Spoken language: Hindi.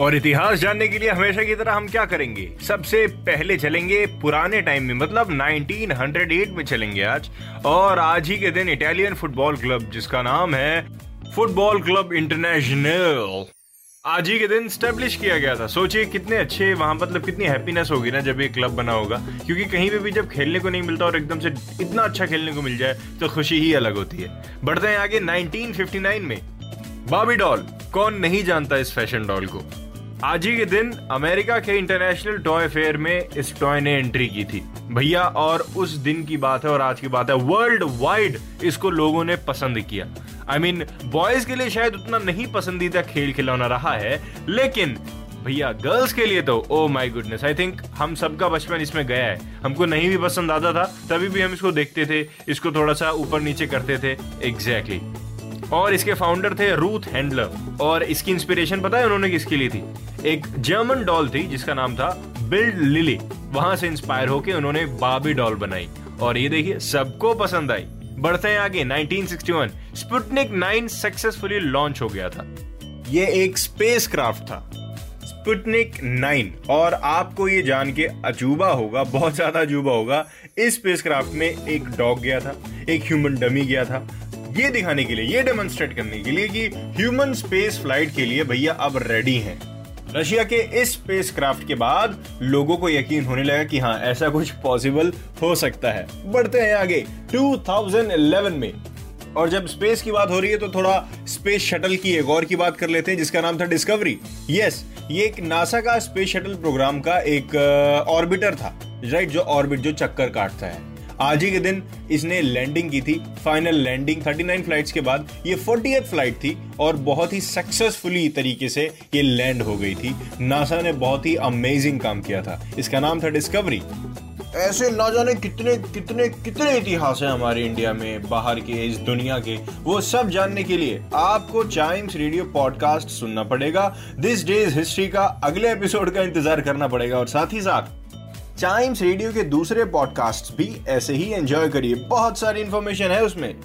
और इतिहास जानने के लिए हमेशा की तरह हम क्या करेंगे? सबसे पहले चलेंगे पुराने टाइम में मतलब 1908 में चलेंगे आज। और आज ही के दिन इटालियन फुटबॉल क्लब जिसका नाम है फुटबॉल क्लब इंटरनेशनल आज ही के दिन स्टेब्लिश किया गया था। सोचिए कितने अच्छे वहाँ मतलब कितनी हैप्पीनेस होगी ना जब ये क्लब बना होगा। क्योंकि कहीं पे भी जब खेलने को नहीं मिलता और एकदम से इतना अच्छा खेलने को मिल जाए तो खुशी ही अलग होती है। बढ़ते हैं आगे 1959 में। बाबी डॉल, कौन नहीं जानता इस फ़ैशन डॉल को? आज ही के दिन अमेरिका के इंटरनेशनल टॉय फेयर में इस टॉय ने एंट्री की थी। भैया, और उस दिन की बात है और आज की बात है। वर्ल्ड वाइड इसको लोगों ने पसंद किया। आई मीन बॉयज़ के लिए शायद उतना नहीं पसंदीदा खेल खिलौना रहा है, लेकिन भैया गर्ल्स के लिए तो oh my goodness I think हम सबका बचपन इसमें गया है। हमको नहीं भी पसंद आता था, तभी भी हम इसको देखते थे, इसको थोड़ा सा ऊपर नीचे करते थे। Exactly exactly. और इसके फाउंडर थे रूथ हैंडलर और इसकी इंस्पिरेशन पता है उन्होंने किसकी लिए थी? एक जर्मन डॉल थी, जिसका नाम था बिल्ड लिली वहाँ से इंस्पायर होके उन्होंने बाबी डॉल बनाई। और ये देखिए, सबको पसंद आई। बढ़ते हैं आगे 1961 स्पुटनिक 9 सक्सेसफुली लॉन्च हो गया था। ये एक स्पेस क्राफ्ट था। स्पुटनिक 9 और आपको ये जान के अजूबा होगा, बहुत ज़्यादा अजूबा होगा, इस स्पेस क्राफ्ट में एक डॉग गया था, एक ह्यूमन डमी गया था। ये दिखाने के लिए, ये डेमोन्स्ट्रेट करने के लिए कि ह्यूमन स्पेस फ़्लाइट के लिए भैया अब रेडी हैं। रशिया के इस स्पेस क्राफ्ट के बाद लोगों को यकीन होने लगा कि हाँ ऐसा कुछ पॉसिबल हो सकता है। बढ़ते हैं आगे 2011 में। और जब स्पेस की बात हो रही है तो थोड़ा स्पेस शटल की एक और की बात कर लेते हैं, जिसका नाम था डिस्कवरी यस ये एक नासा का स्पेस शटल प्रोग्राम का एक ऑर्बिटर था राइट जो ऑर्बिट जो चक्कर काटता है। आज ही के दिन इसने लैंडिंग की थी फाइनल लैंडिंग 39 फ्लाइट्स के बाद ये 40th फ़्लाइट थी और बहुत ही सक्सेसफुली तरीके से ये लैंड हो गई थी। नासा ने बहुत ही अमेजिंग काम किया था। इसका नाम था डिस्कवरी ऐसे ना जाने कितने कितने कितने इतिहास है हमारे इंडिया में, बाहर के, इस दुनिया के, वो सब जानने के लिए आपको चाइम्स रेडियो पॉडकास्ट सुनना पड़ेगा। दिस डेज़ हिस्ट्री का अगले एपिसोड का इंतज़ार करना पड़ेगा और साथ ही साथ चाइम्स रेडियो के दूसरे पॉडकास्ट भी ऐसे ही एंजॉय करिए। बहुत सारी इन्फॉर्मेशन है उसमें।